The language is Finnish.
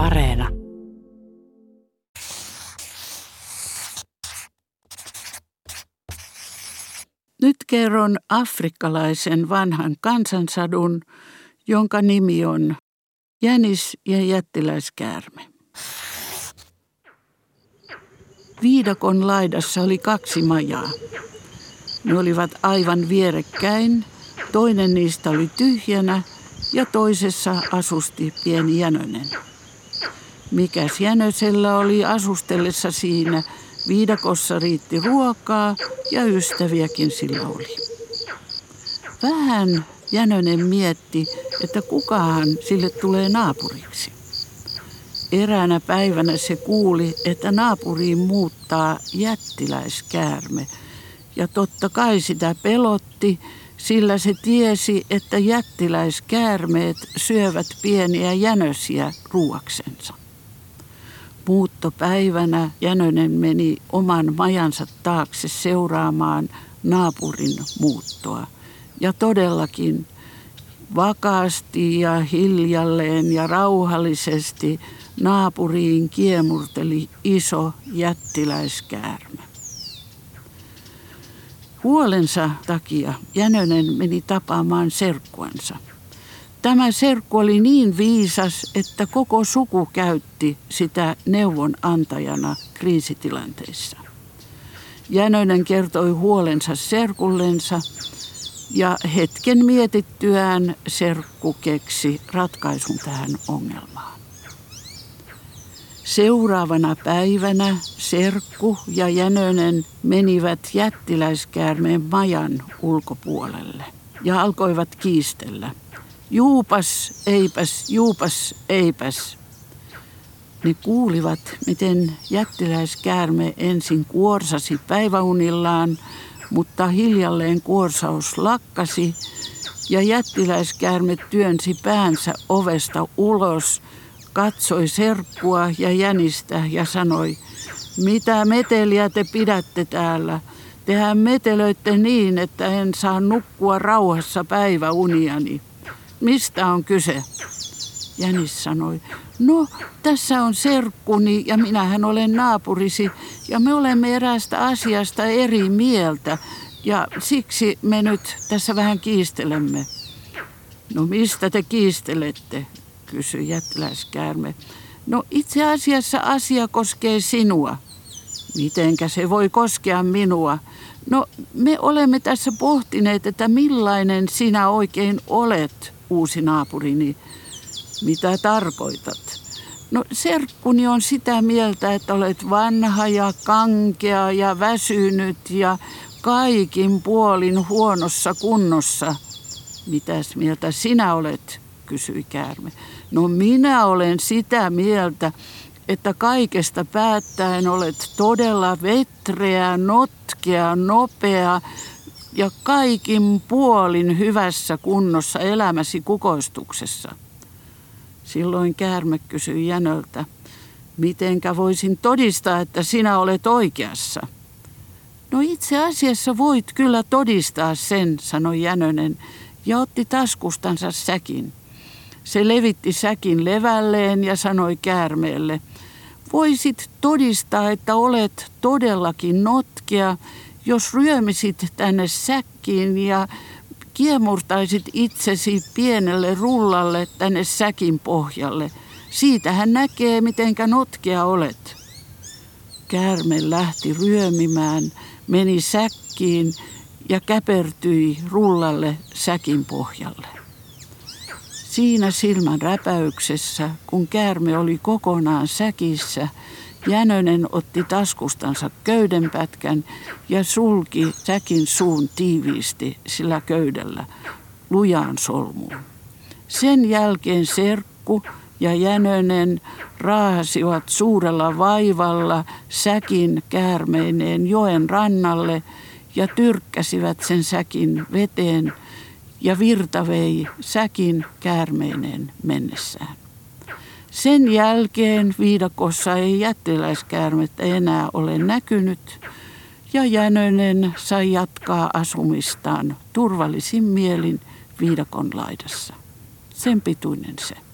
Areena. Nyt kerron afrikkalaisen vanhan kansansadun, jonka nimi on Jänis ja jättiläiskäärme. Viidakon laidassa oli kaksi majaa. Ne olivat aivan vierekkäin, toinen niistä oli tyhjänä ja toisessa asusti pieni Jänönen. Mikäs Jänösellä oli asustellessa siinä, viidakossa riitti ruokaa ja ystäviäkin sillä oli. Vähän Jänönen mietti, että kukahan sille tulee naapuriksi. Eräänä päivänä se kuuli, että naapuriin muuttaa jättiläiskäärme. Ja totta kai sitä pelotti, sillä se tiesi, että jättiläiskäärmeet syövät pieniä jänösiä ruuaksensa. Muuttopäivänä Jänönen meni oman majansa taakse seuraamaan naapurin muuttoa. Ja todellakin vakaasti ja hiljalleen ja rauhallisesti naapuriin kiemurteli iso jättiläiskäärme. Huolensa takia Jänönen meni tapaamaan serkkuansa. Tämä serkku oli niin viisas, että koko suku käytti sitä neuvonantajana kriisitilanteissa. Jänönen kertoi huolensa serkullensa ja hetken mietittyään serkku keksi ratkaisun tähän ongelmaan. Seuraavana päivänä Serkku ja Jänönen menivät jättiläiskäärmeen majan ulkopuolelle ja alkoivat kiistellä. Juupas, eipäs, juupas, eipäs. Ne kuulivat, miten jättiläiskäärme ensin kuorsasi päiväunillaan, mutta hiljalleen kuorsaus lakkasi ja jättiläiskäärme työnsi päänsä ovesta ulos, katsoi serkkua ja jänistä ja sanoi, mitä meteliä te pidätte täällä? Tehän metelöitte niin, että en saa nukkua rauhassa päiväuniani. Mistä on kyse? Jänis sanoi, no tässä on serkkuni ja minähän olen naapurisi ja me olemme eräästä asiasta eri mieltä ja siksi me nyt tässä vähän kiistelemme. No mistä te kiistelette, kysyi jättiläiskäärme. No itse asiassa asia koskee sinua. Mitenkä se voi koskea minua? No me olemme tässä pohtineet, että millainen sinä oikein olet, uusi naapurini. Mitä tarkoitat? No serkkuni on sitä mieltä, että olet vanha ja kankea ja väsynyt ja kaikin puolin huonossa kunnossa. Mitäs mieltä sinä olet, kysyi käärme. No minä olen sitä mieltä, että kaikesta päättäen olet todella vetreä, notkea, nopea ja kaikin puolin hyvässä kunnossa elämäsi kukoistuksessa. Silloin käärme kysyi Jänöltä, mitenkä voisin todistaa, että sinä olet oikeassa. No itse asiassa voit kyllä todistaa sen, sanoi Jänönen ja otti taskustansa säkin. Se levitti säkin levälleen ja sanoi käärmeelle, voisit todistaa, että olet todellakin notkea, jos ryömisit tänne säkkiin ja kiemurtaisit itsesi pienelle rullalle tänne säkin pohjalle. Siitä hän näkee, mitenkä notkea olet. Käärme lähti ryömimään, meni säkkiin ja käpertyi rullalle säkin pohjalle. Siinä silmän räpäyksessä, kun käärme oli kokonaan säkissä, Jänönen otti taskustansa köydenpätkän ja sulki säkin suun tiiviisti sillä köydellä lujaan solmuun. Sen jälkeen serkku ja Jänönen raahasivat suurella vaivalla säkin käärmeineen joen rannalle ja tyrkkäsivät sen säkin veteen ja virta vei säkin käärmeineen mennessään. Sen jälkeen viidakossa ei jättiläiskäärmettä enää ole näkynyt ja Jänönen sai jatkaa asumistaan turvallisin mielin viidakon laidassa. Sen pituinen se.